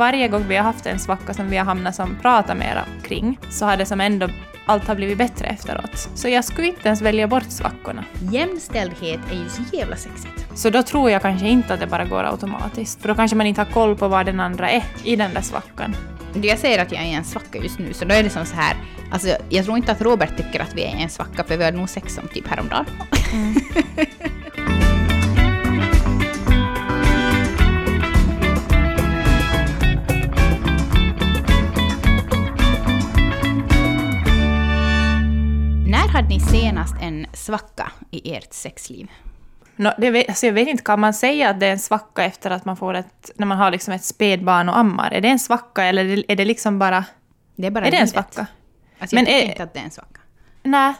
varje gång vi har haft en svacka som vi har hamnat som pratar mera kring, så har det som ändå allt har blivit bättre efteråt. Så jag skulle inte ens välja bort svackorna. Jämställdhet är ju så jävla sexigt. Så då tror jag kanske inte att det bara går automatiskt. För då kanske man inte har koll på vad den andra är i den där svackan. Jag säger att jag är i en svacka just nu, så då är det som så här. Alltså, jag tror inte att Robert tycker att vi är i en svacka, för vi hade nog sex som typ häromdagen. Mm. hade ni senast en svacka i ert sexliv? No, det vet, alltså jag vet inte, kan man säga att det är en svacka efter att man får ett, när man har liksom ett spädbarn och ammar? Är det en svacka eller är det liksom bara... Det är bara är det en svacka? Alltså jag Men tycker är, inte att det är en svacka. Nej.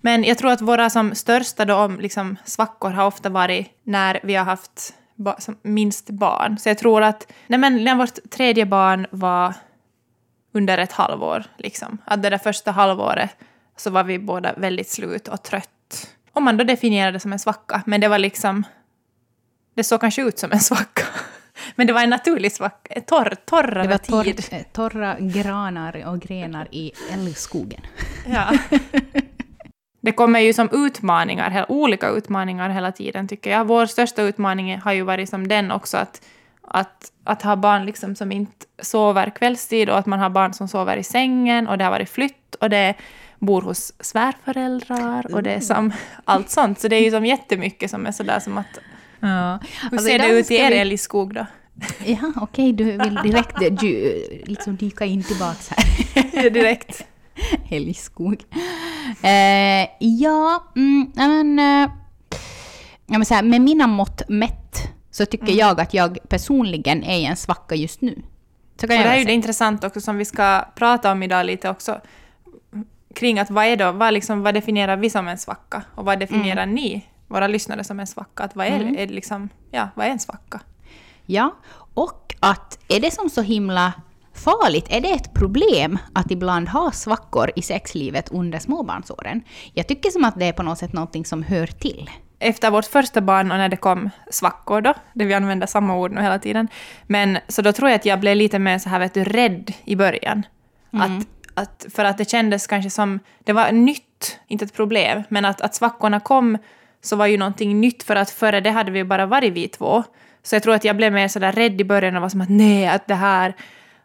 Men jag tror att våra som största då, liksom, svackor har ofta varit när vi har haft ba, minst barn. Så jag tror att nej men, när vårt tredje barn var under ett halvår, liksom, att det där första halvåret så var vi båda väldigt slut och trött. Om man då definierar det som en svacka, men det var liksom... Det såg kanske ut som en svacka. Men det var en naturlig svacka, torr, torrare det var torr, tid. Eh, torra granar och grenar i älgskogen. Ja. Det kommer ju som utmaningar, olika utmaningar hela tiden tycker jag. Vår största utmaning har ju varit som den också att, att, att ha barn liksom som inte sover kvällstid och att man har barn som sover i sängen och det har varit flytt och det bor hos svärföräldrar och det är mm. som allt sånt. Så det är ju som jättemycket som är sådär som att... Ja. Hur alltså ser det ut i er vi... älgskog då? Ja, okej, okay, du vill direkt du, liksom dyka in tillbaka här. direkt. Älgskog. Eh, ja, mm, men... Eh, ja, så här, med mina mått mätt så tycker mm. jag att jag personligen är i en svacka just nu. Så kan det här är ju det intressant också som vi ska prata om idag lite också kring att vad är då, vad, liksom, vad definierar vi som en svacka? Och vad definierar mm. ni, våra lyssnare, som en svacka? Att vad, är, mm. är liksom, ja, vad är en svacka? Ja, och att är det som så himla farligt? Är det ett problem att ibland ha svackor i sexlivet under småbarnsåren? Jag tycker som att det är på något sätt någonting som hör till. Efter vårt första barn och när det kom svackor då, där vi använder samma ord nu hela tiden, men så då tror jag att jag blev lite mer så här vet du, rädd i början. Mm. Att att, för att det kändes kanske som, det var nytt, inte ett problem, men att, att svackorna kom så var ju någonting nytt för att före det hade vi bara varit vi två. Så jag tror att jag blev mer sådär rädd i början och var som att nej, att det här,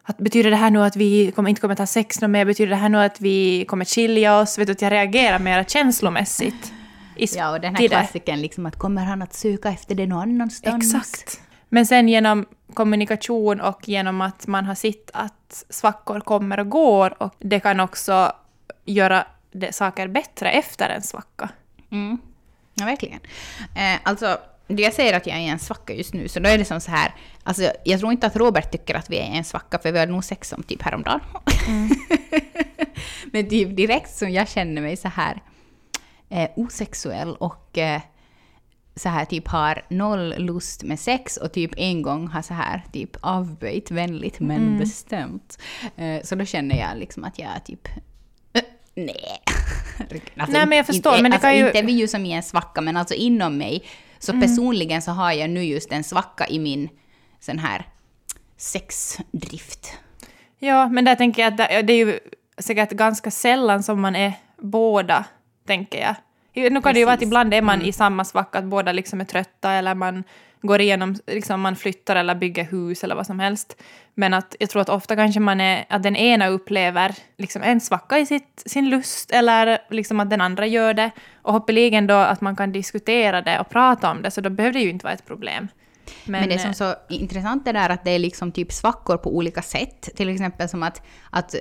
att betyder det här nu att vi kommer, inte kommer att ha sex något mer? Betyder det här nu att vi kommer skilja oss? Vet du, att jag reagerar mer känslomässigt. ja, och den här klassiken liksom att kommer han att söka efter det någon annanstans? Exakt. Men sen genom kommunikation och genom att man har sett att svackor kommer och går och det kan också göra saker bättre efter en svacka. Mm. Ja, verkligen. Eh, alltså, jag säger att jag är i en svacka just nu, så då är det som så här... Alltså, jag tror inte att Robert tycker att vi är i en svacka, för vi hade nog sex som typ häromdagen. Mm. Men typ direkt som jag känner mig så här eh, osexuell och eh, så här typ har noll lust med sex och typ en gång har så här typ avböjt vänligt men mm. bestämt. Uh, så då känner jag liksom att jag typ uh, nej. alltså, nej men jag förstår. Inte, men det alltså, kan ju... Inte vi ju som i en svacka men alltså inom mig. Så mm. personligen så har jag nu just en svacka i min sån här sexdrift. Ja, men där tänker jag att det, det är ju säkert ganska sällan som man är båda, tänker jag. Nu kan Precis. det ju vara att ibland är man mm. i samma svacka, att båda liksom är trötta eller man går igenom, liksom man flyttar eller bygger hus eller vad som helst. Men att jag tror att ofta kanske man är, att den ena upplever liksom en svacka i sitt, sin lust eller liksom att den andra gör det. Och hoppeligen då att man kan diskutera det och prata om det, så då behöver det ju inte vara ett problem. Men, Men, det som är så intressant är där att det är liksom typ svackor på olika sätt. Till exempel som att, att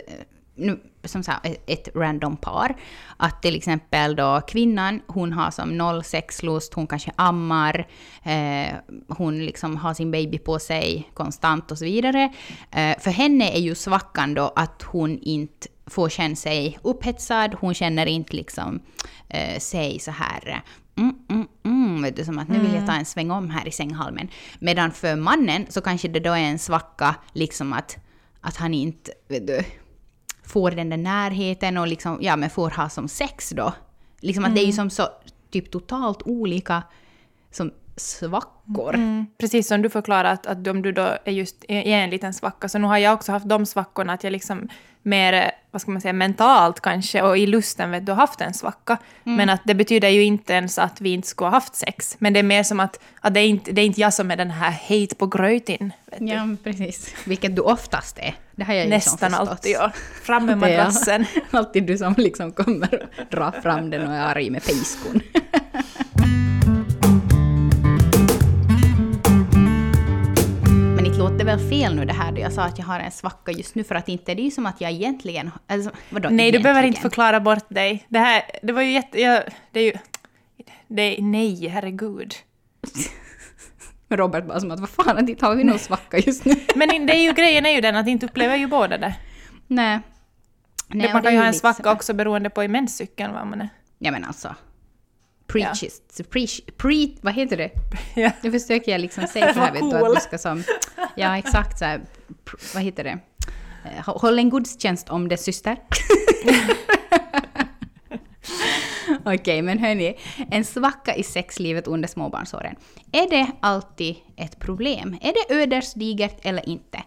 nu, som sagt, ett random par. Att till exempel då kvinnan, hon har som noll sexlust, hon kanske ammar, eh, hon liksom har sin baby på sig konstant och så vidare. Eh, för henne är ju svackan då att hon inte får känna sig upphetsad, hon känner inte liksom eh, sig så här Mm, mm, mm, vet du, som att nu vill jag ta en sväng om här i sänghalmen. Medan för mannen så kanske det då är en svacka, liksom att, att han inte, vet du, får den där närheten och liksom, ja, men får ha som sex då. Liksom att mm. det är ju mm. som så typ totalt olika som svackor. Mm, precis som du förklarade att, att om du då är just i en liten svacka, så nu har jag också haft de svackorna att jag liksom mer, vad ska man säga, mentalt kanske och i lusten vet du, har haft en svacka. Mm. Men att det betyder ju inte ens att vi inte skulle ha haft sex. Men det är mer som att, att det, är inte, det är inte jag som är den här hate på du. Ja, precis. Vilket du oftast är. Det har jag liksom Nästan förstått. alltid, ja. Fram med madrassen. Alltid du som liksom kommer och drar fram den och är arg med pejskon. låter väl fel nu det här då jag sa att jag har en svacka just nu för att inte det är ju som att jag egentligen... Alltså, vadå Nej, du behöver inte egentligen? förklara bort dig. Det här, det var ju jätte... Jag, det är ju... Det, nej, herregud. Robert bara som att vad fan, inte har vi någon svacka just nu. Men det är ju, grejen är ju den att inte upplever ju båda det. Nej. Nej, man det kan ju är ha en svacka också beroende på i menscykeln vad man är. Ja men alltså. Preaches. Preach, pre, vad heter det? Ja. Nu försöker jag liksom säga så här, vet du, cool. att du ska som... Ja, exakt så här, vad heter det? Eh, hå- Håll en gudstjänst om det, syster. Okej, men hörni, en svacka i sexlivet under småbarnsåren. Är det alltid ett problem? Är det ödesdigert eller inte?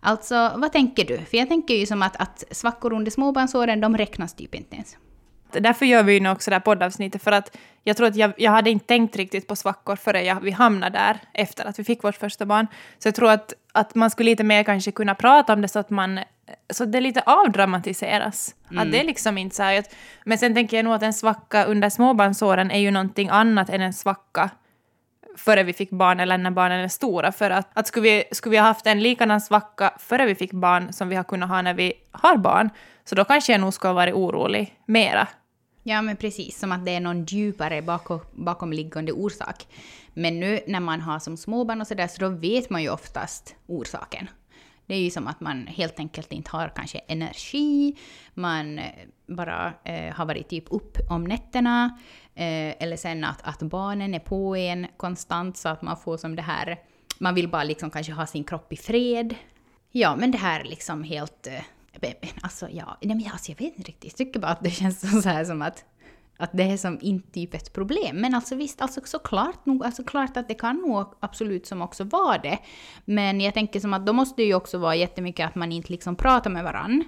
Alltså, vad tänker du? För jag tänker ju som att, att svackor under småbarnsåren, de räknas typ inte ens. Därför gör vi ju nu också det här poddavsnittet, för att jag tror att jag, jag hade inte tänkt riktigt på svackor förrän jag, vi hamnade där efter att vi fick vårt första barn. Så jag tror att, att man skulle lite mer kanske kunna prata om det så att man så det lite avdramatiseras. Att det är liksom inte så här, men sen tänker jag nog att en svacka under småbarnsåren är ju någonting annat än en svacka före vi fick barn eller när barnen är stora. För att, att skulle, vi, skulle vi ha haft en likadan svacka före vi fick barn som vi har kunnat ha när vi har barn, så då kanske jag nog skulle ha varit orolig mera. Ja, men precis. Som att det är någon djupare bakom, bakomliggande orsak. Men nu när man har som småbarn och sådär, så då vet man ju oftast orsaken. Det är ju som att man helt enkelt inte har kanske energi, man eh, bara eh, har varit typ upp om nätterna, eh, eller sen att, att barnen är på en konstant så att man får som det här, man vill bara liksom kanske ha sin kropp i fred. Ja, men det här liksom helt... eh, Alltså, ja, nej, men alltså, jag vet inte riktigt. Jag tycker bara att det känns så här som att, att det är som inte typ ett problem. Men alltså visst, alltså såklart nog, alltså klart att det kan nog absolut som också vara det. Men jag tänker som att då måste det ju också vara jättemycket att man inte liksom pratar med varann.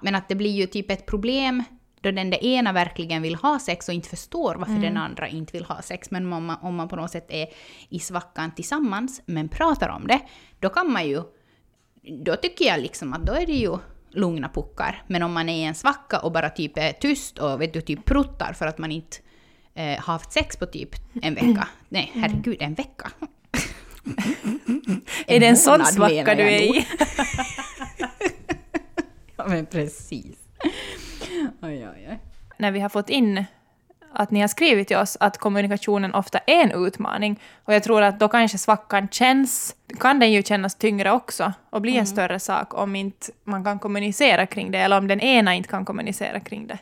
Men att det blir ju typ ett problem då den det ena verkligen vill ha sex och inte förstår varför den andra inte vill ha sex. Men om man, om man på något sätt är i svackan tillsammans men pratar om det, då kan man ju då tycker jag liksom att då är det ju lugna puckar. Men om man är i en svacka och bara typ är tyst och vet du, typ pruttar för att man inte eh, har haft sex på typ en vecka. Nej, herregud, en vecka. är det en sån svacka du är i? Ja, men precis. Oj, oj, oj. När vi har fått in att ni har skrivit till oss att kommunikationen ofta är en utmaning. Och jag tror att då kanske svackan känns, kan den ju kännas tyngre också och bli en större sak om inte man kan kommunicera kring det, eller om den ena inte kan kommunicera kring det.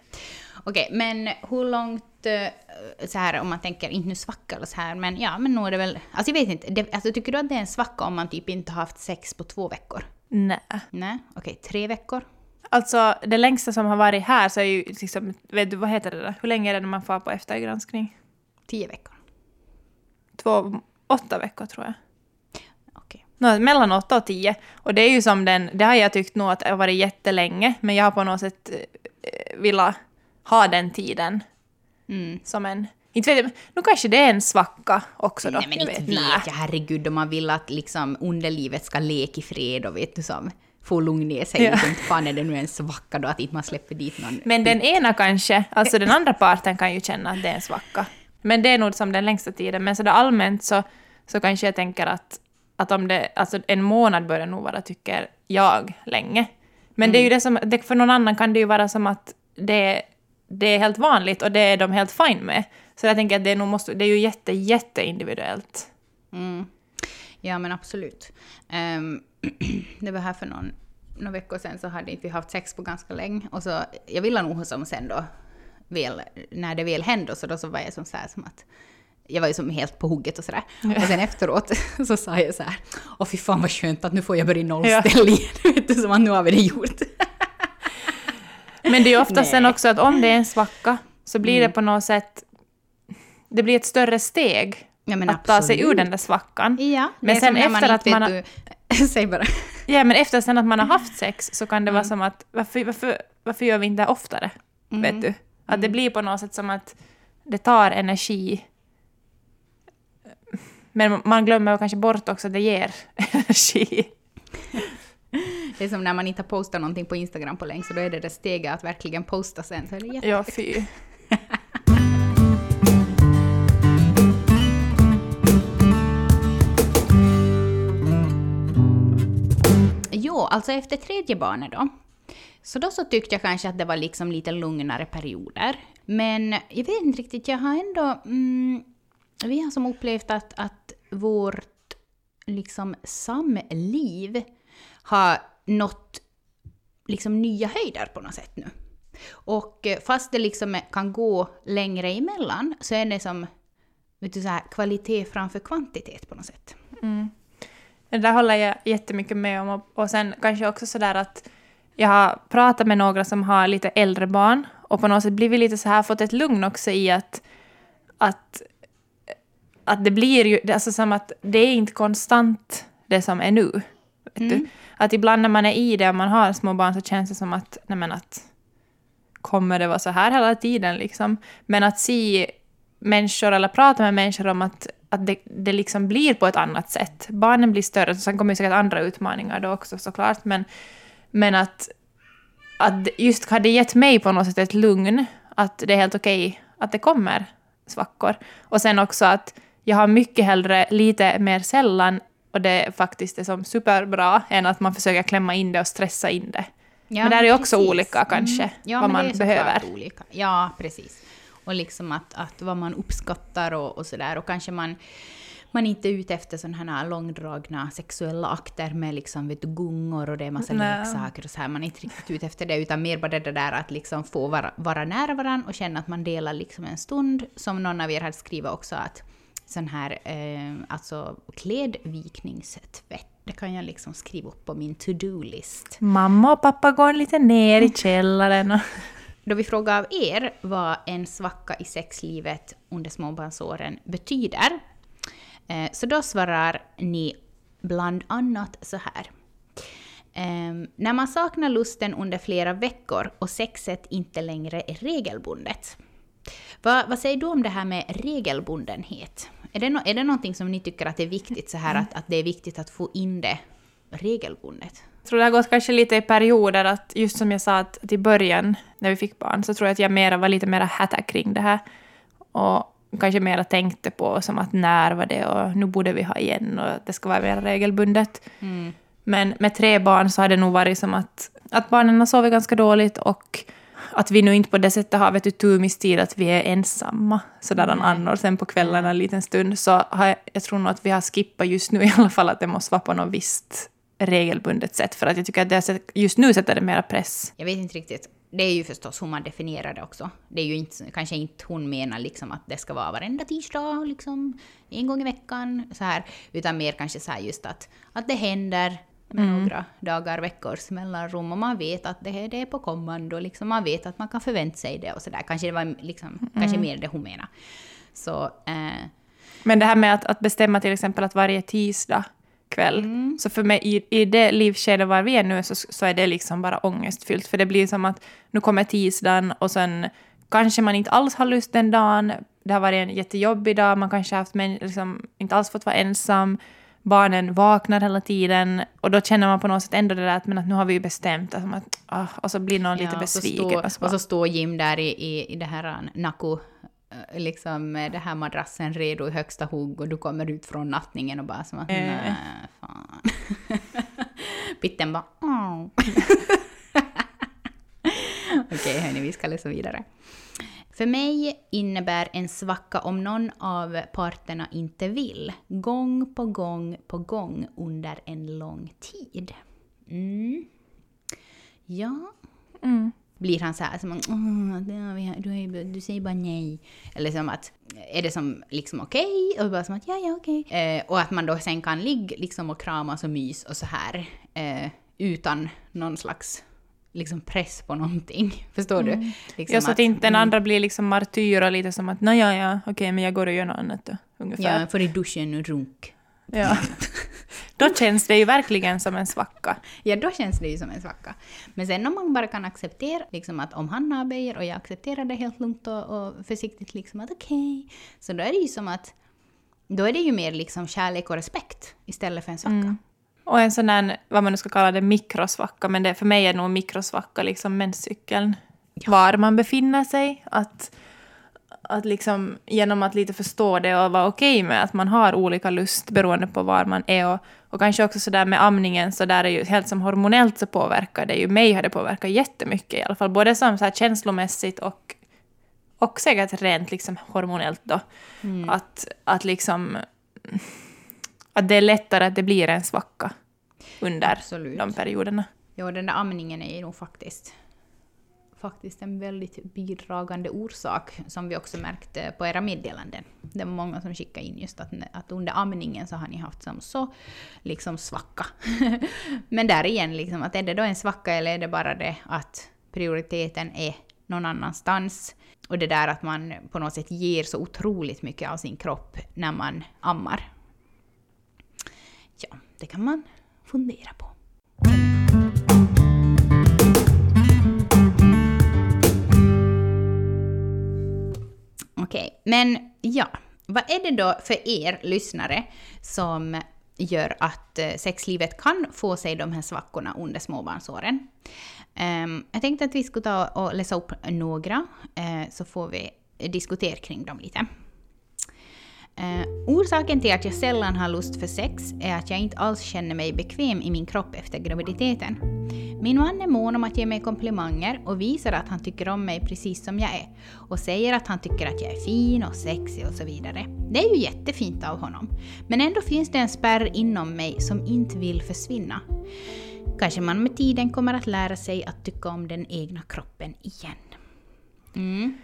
Okej, men hur långt, eh, så här om man tänker, inte nu svacka eller så här, men ja, men nog är det väl, alltså jag vet inte, det, alltså tycker du att det är en svacka om man typ inte har haft sex på två veckor? Nej. Nej, okej, tre veckor? Alltså, det längsta som har varit här så är ju liksom, vet du vad heter det där? Hur länge är det när man får på eftergranskning? Tio veckor? Två, åtta veckor tror jag. Okej. Nå, mellan åtta och tio. Och det är ju som den, det har jag tyckt nog att det har varit jättelänge, men jag har på något sätt eh, velat ha den tiden Mm. som en... Inte vet jag, nu kanske det är en svacka också då. Nej men inte vet jag, herregud, om man vill att liksom underlivet ska leka i fred och vet du som få lugn ner sig. Ja. Inte fan är det nu en svacka då att inte man släpper dit någon. Men den ena kanske, alltså den andra parten kan ju känna att det är en svacka. Men det är nog som den längsta tiden. Men sådär allmänt så, så kanske jag tänker att, att om det, alltså en månad bör det nog vara, tycker jag, länge. Men det är ju det som, det, för någon annan kan det ju vara som att det, det är helt vanligt och det är de helt fine med. Så jag tänker att det är, nog måste, det är ju jätte, jätte individuellt. Mm. Ja men absolut. Ehm, det var här för någon, några veckor sedan så hade inte vi haft sex på ganska länge. Och så, jag ville nog som sen då, väl, när det väl hände, så då så var jag som så här som att jag var ju som helt på hugget och sådär. Och sen efteråt så sa jag så här, åh fy fan vad skönt att nu får jag börja nollställa igen. Vet du, som att nu har vi det gjort. Men det är ju ofta Nej. sen också att om det är en svacka så blir Mm. det på något sätt... Det blir ett större steg Ja, att ta sig ur absolut. den där svackan. Ja, Men sen efter att man du- Säg bara. Ja, men efter sen att man har haft sex så kan det Mm. vara som att varför, varför, varför gör vi inte det oftare? Mm. Vet du? Att det blir på något sätt som att det tar energi. Men man glömmer kanske bort också att det ger energi. Det är som när man inte har postat någonting på Instagram på länge, så då är det det steget att verkligen posta sen. Så är det. Ja, fy. alltså efter tredje barnet då. Så då så tyckte jag kanske att det var liksom lite lugnare perioder. Men jag vet inte riktigt, jag har ändå... Mm, vi har som upplevt att, att vårt liksom samliv har nått liksom nya höjder på något sätt nu. Och eh, fast det liksom kan gå längre emellan så är det som vet du, så här, kvalitet framför kvantitet på något sätt. Mm. Det där håller jag jättemycket med om. Och, och sen kanske också sådär att jag har pratat med några som har lite äldre barn och på något sätt blivit lite så här, fått ett lugn också i att, att, att det blir ju, alltså som att det är inte konstant det som är nu. Du? Att ibland när man är i det och man har små barn så känns det som att, nej men att kommer det vara så här hela tiden liksom? Men att se människor eller prata med människor om att, att det, det liksom blir på ett annat sätt. Barnen blir större, sen kommer ju säkert andra utmaningar då också såklart, men, men att, att just hade gett mig på något sätt ett lugn, att det är helt okej att det kommer svackor. Och sen också att jag har mycket hellre lite mer sällan, och det faktiskt är som superbra, än att man försöker klämma in det och stressa in det. men där är också precis. olika kanske, Mm. Ja, vad man det är behöver. Olika. Ja, precis. Och liksom att, att vad man uppskattar och, och sådär. Och kanske man, man inte är ute efter sådana här långdragna sexuella akter med liksom, vet du, gungor och det är massa Nej. leksaker och så här. Man är inte riktigt ute efter det, utan mer bara det där att liksom få vara, vara nära varandra och känna att man delar liksom en stund. Som någon av er hade skrivit också att sån här, eh, alltså klädvikningstvätt, det kan jag liksom skriva upp på min to-do-list. Mamma och pappa går lite ner i källaren och... Då vi frågar av er vad en svacka i sexlivet under småbarnsåren betyder, eh, så då svarar ni bland annat så här. Ehm, när man saknar lusten under flera veckor och sexet inte längre är regelbundet. Vad, vad säger du om det här med regelbundenhet? Är det, no, är det någonting som ni tycker att det är viktigt, så här att, att det är viktigt att få in det regelbundet? Jag tror det har gått kanske lite i perioder att just som jag sa att, i början när vi fick barn så tror jag att jag mera var lite mera hatta kring det här. Och kanske mera tänkte på som att när var det och nu borde vi ha igen och att det ska vara mer regelbundet. Men med tre barn så har det nog varit som att, att barnen har sovit ganska dåligt och att vi nu inte på det sättet har vet du, turmistid att vi är ensamma sådär en annor sen på kvällarna en liten stund. Så har jag tror nog att vi har skippat just nu i alla fall att det måste vara på något visst regelbundet sätt. För att jag tycker att det just nu sätter det mera press. Jag vet inte riktigt. Det är ju förstås hur man definierar det också. Det är ju inte, kanske inte hon menar liksom att det ska vara varenda tisdag, liksom en gång i veckan, så här. Utan mer kanske så här just att, att det händer med några dagar, veckors mellanrum och man vet att det, här, det är på kommando, liksom man vet att man kan förvänta sig det och sådär. Kanske det var liksom, kanske mer det hon menar. Så, eh, Men det här med att, att bestämma till exempel att varje tisdag kväll. Så för mig, i, i det livsskede var vi är nu, så, så är det liksom bara ångestfyllt. För det blir som att nu kommer tisdagen och sen kanske man inte alls har lust den dagen. Det har varit en jättejobbig dag, man kanske haft, men, liksom, inte alls fått vara ensam. Barnen vaknar hela tiden och då känner man på något sätt ändå det där att, men att nu har vi ju bestämt. Att, att, ah, och så blir någon lite Ja, och så besviken. står- och så Och så står Jim där i, i, i det här uh, Naku, liksom med det här madrassen redo i högsta hugg och du kommer ut från nattningen och bara som att Eh. nej, fan. Pitten bara åh. Okej hörni, vi ska läsa vidare. För mig innebär en svacka om någon av parterna inte vill, gång på gång på gång under en lång tid. Mm. Ja, mm. Blir han så här som "Åh, det har vi- du, du säger bara nej. Eller som att, är det som liksom okej? Och bara som att ja, ja, okej. Eh, och att man då sen kan ligga liksom och kramas och mys och så här. Eh, utan någon slags liksom press på någonting. Förstår du? Liksom ja, så att, inte den andra blir liksom martyr och lite som att nej, ja, ja, okej, men jag går och gör något annat då, ungefär. Ja, för i duschen och runk. Ja. Då känns det ju verkligen som en svacka. Ja, då känns det ju som en svacka. Men sen om man bara kan acceptera liksom att om han avböjer och jag accepterar det helt lugnt och, och försiktigt liksom att okej, okay, så då är det ju som att då är det ju mer liksom kärlek och respekt istället för en svacka. Mm. Och en sån där, vad man nu ska kalla det, mikrosvacka, men det, för mig är nog mikrosvacka liksom menscykeln. Ja. Var man befinner sig, att, att liksom genom att lite förstå det och vara okej okay med att man har olika lust beroende på var man är och, och kanske också så där med amningen så där är ju helt som hormonellt så påverkar det ju mig har det påverkat jättemycket i alla fall, både som så här känslomässigt och och säkert rent liksom hormonellt då. Mm. Att, att liksom att det är lättare att det blir en svacka under Absolut. de perioderna. Ja, den där amningen är ju nog faktiskt, faktiskt en väldigt bidragande orsak, som vi också märkte på era meddelanden. Det var många som skickade in just att, att under amningen så har ni haft som så liksom svacka. Men där igen, liksom, att är det då en svacka eller är det bara det att prioriteten är någon annanstans? Och det där att man på något sätt ger så otroligt mycket av sin kropp när man ammar. Ja, det kan man fundera på. Okej, okay, men ja. Vad är det då för er lyssnare som gör att eh, sexlivet kan få sig de här svackorna under småbarnsåren? Um, jag tänkte att vi skulle ta och läsa upp några, uh, så får vi eh, diskutera kring dem lite. Eh, orsaken till att jag sällan har lust för sex är att jag inte alls känner mig bekväm i min kropp efter graviditeten. Min man är mån om att ge mig komplimanger och visar att han tycker om mig precis som jag är. Och säger att han tycker att jag är fin och sexig och så vidare. Det är ju jättefint av honom. Men ändå finns det en spärr inom mig som inte vill försvinna. Kanske man med tiden kommer att lära sig att tycka om den egna kroppen igen. Mm.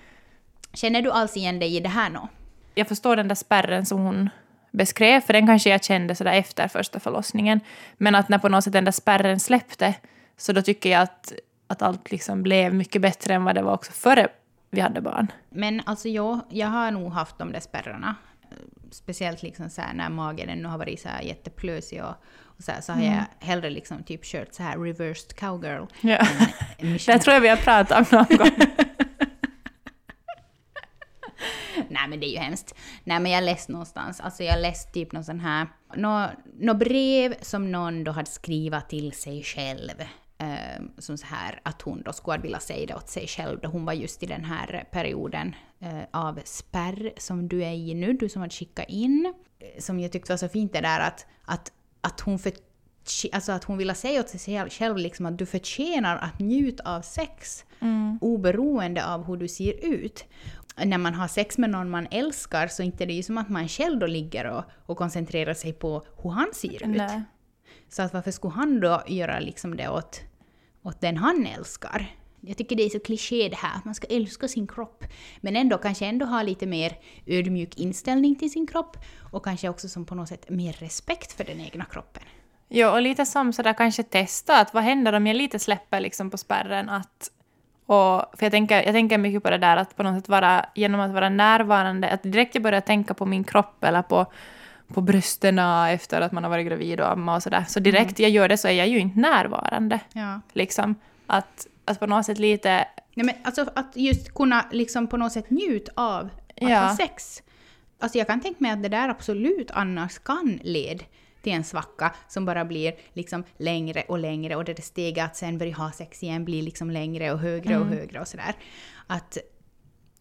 Känner du alls igen dig i det här nå? Jag förstår den där spärren som hon beskrev, för den kanske jag kände sådär efter första förlossningen. Men att när på något sätt den där spärren släppte, så då tycker jag att, att allt liksom blev mycket bättre än vad det var också före vi hade barn. Men alltså jag, jag har nog haft de där spärrarna. Speciellt liksom så när magen ännu har varit så här jätteplösig och, och så, här, så har mm. jag hellre liksom typ kört så här reversed cowgirl. Ja. det tror jag vi har pratat om någon gång. Nej men det är ju hemskt. Nej men jag läste någonstans, alltså jag läste typ någon sån här, något nå brev som någon då hade skrivit till sig själv. Eh, som så här att hon då skulle vilja säga det åt sig själv då hon var just i den här perioden eh, av spärr som du är i nu, du som hade skickat in. Eh, som jag tyckte var så fint det där att, att, att hon för, Alltså att hon ville säga åt sig själv liksom att du förtjänar att njuta av sex mm. oberoende av hur du ser ut när man har sex med någon man älskar så inte det är ju som att man själv då ligger och, och koncentrerar sig på hur han ser ut. Nej. Så att varför skulle han då göra liksom det åt, åt den han älskar? Jag tycker det är så kliché det här, att man ska älska sin kropp. Men ändå kanske ändå ha lite mer ödmjuk inställning till sin kropp och kanske också som på något sätt mer respekt för den egna kroppen. Ja, och lite som sådär kanske testa att vad händer om jag lite släpper liksom på spärren att och, för jag tänker, jag tänker mycket på det där att på något sätt vara, genom att vara närvarande, att direkt jag börjar tänka på min kropp eller på, på brösten efter att man har varit gravid och amma och sådär, så direkt mm. jag gör det så är jag ju inte närvarande. Ja. Liksom. Att, att på något sätt lite... Nej, men alltså att just kunna liksom på något sätt njuta av att ja. ha sex. Alltså jag kan tänka mig att det där absolut annars kan leda till en svacka som bara blir liksom längre och längre och det steget att sen börja ha sex igen blir liksom längre och högre och mm. högre och sådär. Att,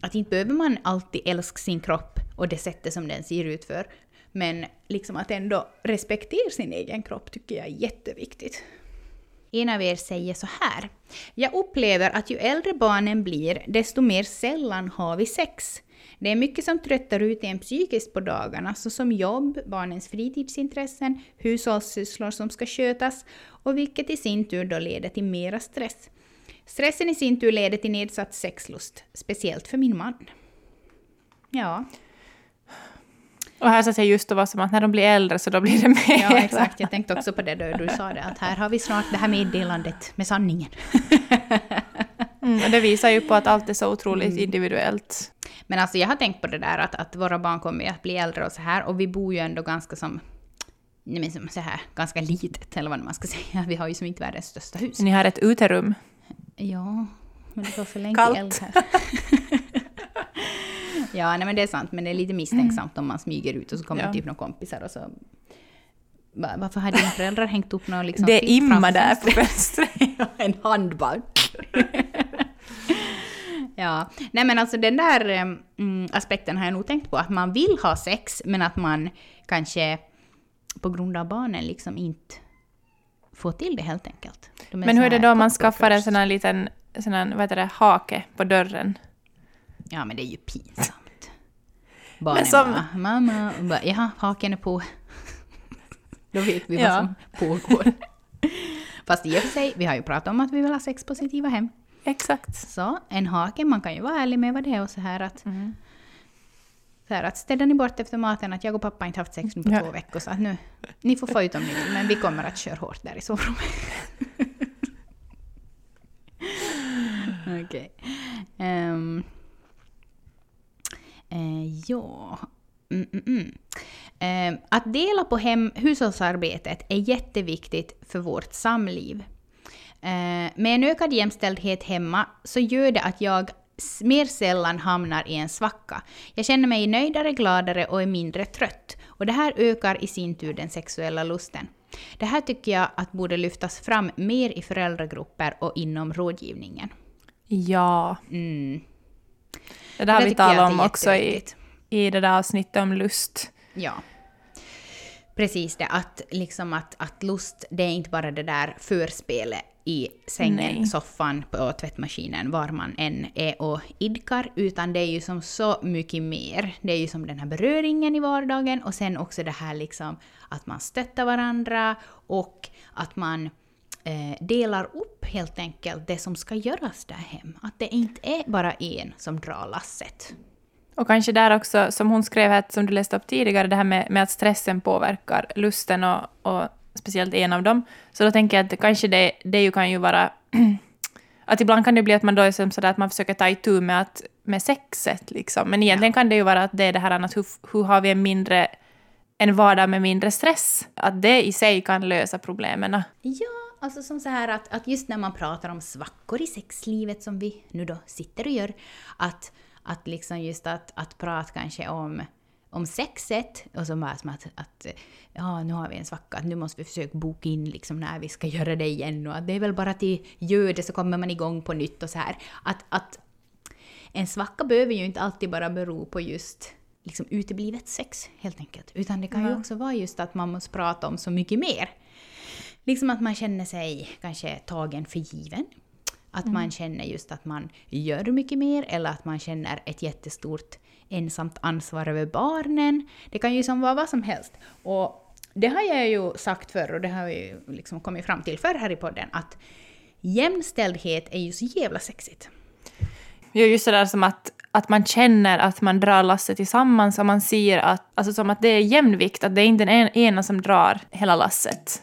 att inte behöver man alltid älska sin kropp och det sättet som den ser ut för. Men liksom att ändå respektera sin egen kropp tycker jag är jätteviktigt. En av er säger så här. Jag upplever att ju äldre barnen blir, desto mer sällan har vi sex. Det är mycket som tröttar ut en psykiskt på dagarna, såsom jobb, barnens fritidsintressen, hushållssysslor som ska skötas och vilket i sin tur då leder till mera stress. Stressen i sin tur leder till nedsatt sexlust, speciellt för min man. Ja. Och här satt jag just och var som att när de blir äldre så då blir det mer. Ja, exakt. Jag tänkte också på det då du sa det, att här har vi snart det här meddelandet med sanningen. Mm, och det visar ju på att allt är så otroligt individuellt. Men alltså jag har tänkt på det där att, att våra barn kommer ju att bli äldre och så här och vi bor ju ändå ganska som nej men som så här, ganska litet, eller vad man ska säga. Vi har ju som inte världens största hus. Ni har ett uterum. Ja, men det var för länge Kallt. eld här. ja, nej men det är sant, men det är lite misstänksamt om man smyger ut och så kommer Ja. typ några kompisar och så... Va- Varför har dina föräldrar hängt upp något liksom det är imma där på fönstret? en hand bara. Ja, nej men alltså den där mm, aspekten har jag nog tänkt på, att man vill ha sex, men att man kanske på grund av barnen liksom inte får till det helt enkelt. De Men hur är det då om man skaffar en sån här liten sån här, vad heter det, hake på dörren? Ja, men det är ju pinsamt. Barnen som- bara, mamma, och bara, ja, haken är på. Då vet vi vad Ja. som pågår. Fast i och för sig, vi har ju pratat om att vi vill ha sexpositiva hem. Exakt. Så en hake, man kan ju vara ärlig med vad det är och så här att... Mm. Så här att städar ni bort efter maten att jag och pappa inte haft sex nu på Ja. två veckor så att nu... Ni får få ut om ni vill men vi kommer att köra hårt där i sovrummet. Okej. Ehm. Eh, ja. Mm, mm, mm. Ehm, att dela på hem, hushållsarbetet är jätteviktigt för vårt samliv. Eh, med en ökad jämställdhet hemma så gör det att jag mer sällan hamnar i en svacka. Jag känner mig nöjdare, gladare och är mindre trött. Och det här ökar i sin tur den sexuella lusten. Det här tycker jag att borde lyftas fram mer i föräldragrupper och inom rådgivningen. Ja. Mm. Det där Det vi det om också i, i det där avsnittet om lust. Ja. Precis det, att, liksom att, att lust, det är inte bara det där förspelet i sängen, Nej. soffan, på tvättmaskinen, var man än är och idkar, utan det är ju som så mycket mer. Det är ju som den här beröringen i vardagen och sen också det här liksom att man stöttar varandra och att man eh, delar upp helt enkelt det som ska göras där hem. Att det inte är bara en som drar lasset. Och kanske där också, som hon skrev här, som du läste upp tidigare, det här med, med att stressen påverkar lusten och, och speciellt en av dem. Så då tänker jag att kanske det, det ju kan ju vara... att ibland kan det bli att man då är som sådär att man försöker ta itu med, att, med sexet, liksom. Men egentligen kan det ju vara att det är det här att hur, hur har vi en mindre... En vardag med mindre stress. Att det i sig kan lösa problemen. Ja, alltså som så här att, att just när man pratar om svackor i sexlivet som vi nu då sitter och gör, att, att liksom just att, att prata kanske om, om sexet och så bara som att, att ja, nu har vi en svacka, att nu måste vi försöka boka in liksom när vi ska göra det igen och att det är väl bara det gör det så kommer man igång på nytt och så här. Att, att en svacka behöver ju inte alltid bara bero på just liksom uteblivet sex helt enkelt. Utan det kan ju Nej. också vara just att man måste prata om så mycket mer. Liksom att man känner sig kanske tagen för given. Att man känner just att man gör mycket mer eller att man känner ett jättestort ensamt ansvar över barnen. Det kan ju som vara vad som helst. Och det har jag ju sagt förr och det har vi ju liksom kommit fram till förr här i podden att jämställdhet är ju så jävla sexigt. Ja, just det där som att, att man känner att man drar lasset tillsammans och man ser att, alltså som att det är jämvikt, att det är inte den en- ena som drar hela lasset.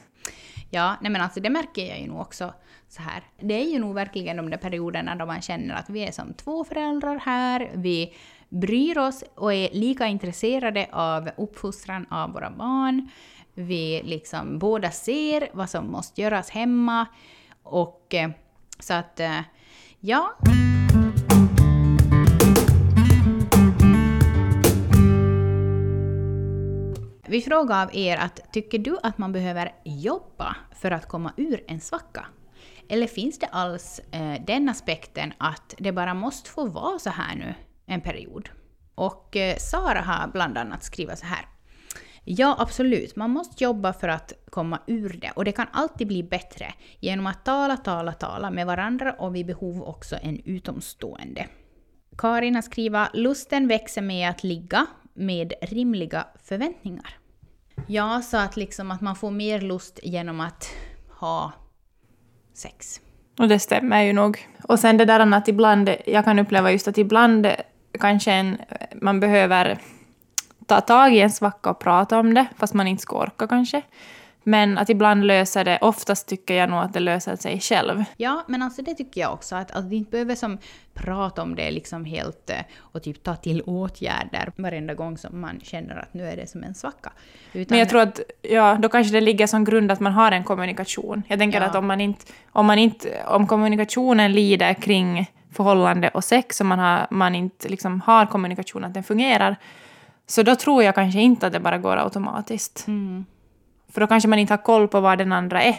Ja, nej men alltså det märker jag ju nog också så här. Det är ju nog verkligen de där perioderna då man känner att vi är som två föräldrar här, vi bryr oss och är lika intresserade av uppfostran av våra barn. Vi liksom båda ser vad som måste göras hemma och eh, så att eh, ja. Vi frågade av er att tycker du att man behöver jobba för att komma ur en svacka? Eller finns det alls eh, den aspekten att det bara måste få vara så här nu en period? Och eh, Sara har bland annat skrivit så här. Ja, absolut. Man måste jobba för att komma ur det. Och det kan alltid bli bättre genom att tala, tala, tala med varandra och vid behov också en utomstående. Karin har skrivit lusten växer med att ligga med rimliga förväntningar. Ja, så att liksom att man får mer lust genom att ha sex. Och det stämmer ju nog. Och sen det där att ibland, jag kan uppleva just att ibland kanske en, man behöver ta tag i en svacka och prata om det, fast man inte ska orka kanske. Men att ibland löser det, oftast tycker jag nog att det löser sig själv. Ja, men alltså det tycker jag också, att, att vi inte behöver som prata om det liksom helt eh, och typ ta till åtgärder varenda gång som man känner att nu är det som en svacka. Utan men jag tror att, ja, då kanske det ligger som grund att man har en kommunikation. Jag tänker ja. att om man inte, om man inte, om kommunikationen lider kring förhållande och sex, och man, har, man inte liksom har kommunikation, att den fungerar, så då tror jag kanske inte att det bara går automatiskt. Mm. För då kanske man inte har koll på var den andra är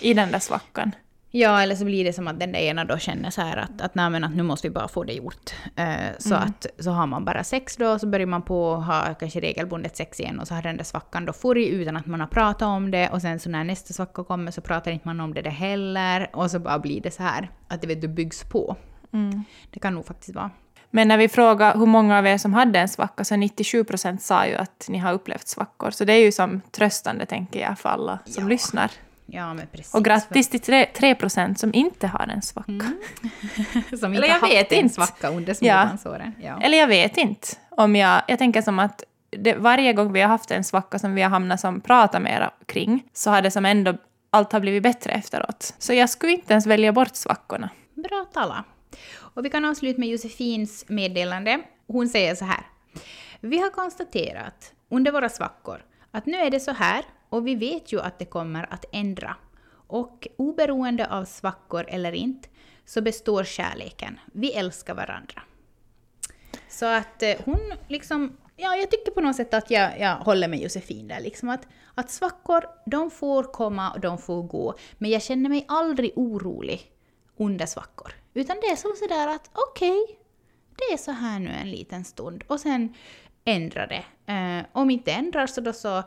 i den där svackan. Ja, eller så blir det som att den där ena då känner så här att, att, nej, att nu måste vi bara få det gjort. Uh, så mm. att så har man bara sex då, så börjar man på ha kanske regelbundet sex igen och så har den där svackan då furit utan att man har pratat om det och sen så när nästa svacka kommer så pratar inte man om det, det heller och så bara blir det så här att det vet du byggs på. Mm. Det kan nog faktiskt vara. Men när vi frågade hur många av er som hade en svacka så 97 procent sa ju att ni har upplevt svackor. Så det är ju som tröstande tänker jag för alla som ja. lyssnar. Ja, men precis. Och grattis till 3 procent som inte har en svacka. Mm. som inte har haft en svacka under småbarnsåren. Ja. ja. Eller jag vet inte. Om jag, jag tänker som att det, varje gång vi har haft en svacka som vi har hamnat som pratar mera kring så har det som ändå allt har blivit bättre efteråt. Så jag skulle inte ens välja bort svackorna. Bra tala. Och vi kan avsluta med Josefins meddelande. Hon säger så här. Vi har konstaterat under våra svackor att nu är det så här och vi vet ju att det kommer att ändra. Och oberoende av svackor eller inte så består kärleken. Vi älskar varandra. Så att eh, hon liksom, ja jag tycker på något sätt att jag, jag håller med Josefin där liksom att, att svackor, de får komma och de får gå. Men jag känner mig aldrig orolig under svackor. Utan det är som sådär att okej, okay, det är så här nu en liten stund och sen ändrar det. Eh, om inte ändrar så då så...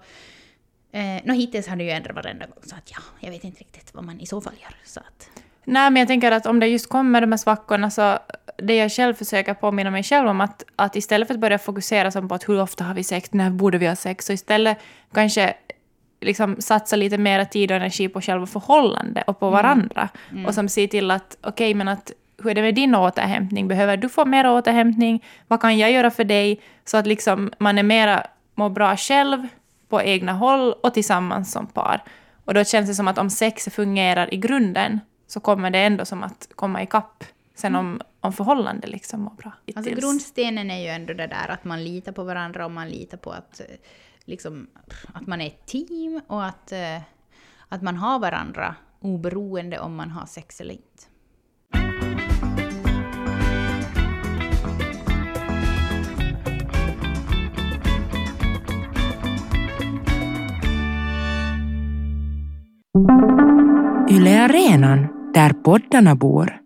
Eh, no, hittills har det ju ändrat varenda gång så att ja, jag vet inte riktigt vad man i så fall gör. Så att. Nej, men jag tänker att om det just kommer de här svackorna så det jag själv försöker påminna mig själv om att, att istället för att börja fokusera som på att hur ofta har vi sex, när borde vi ha sex, så istället kanske liksom satsa lite mer tid och energi på själva förhållandet och på mm. varandra. Mm. Och som ser till att, okej, okay, men att hur är det med din återhämtning? Behöver du få mer återhämtning? Vad kan jag göra för dig? Så att liksom man är mera, mår bra själv, på egna håll och tillsammans som par. Och då känns det som att om sex fungerar i grunden så kommer det ändå som att komma ikapp sen om, om förhållandet liksom mår bra. Alltså grundstenen är ju ändå det där att man litar på varandra och man litar på att liksom, att man är ett team och att, eh, att man har varandra oberoende om man har sex eller inte. Yle Arenan, där poddarna bor.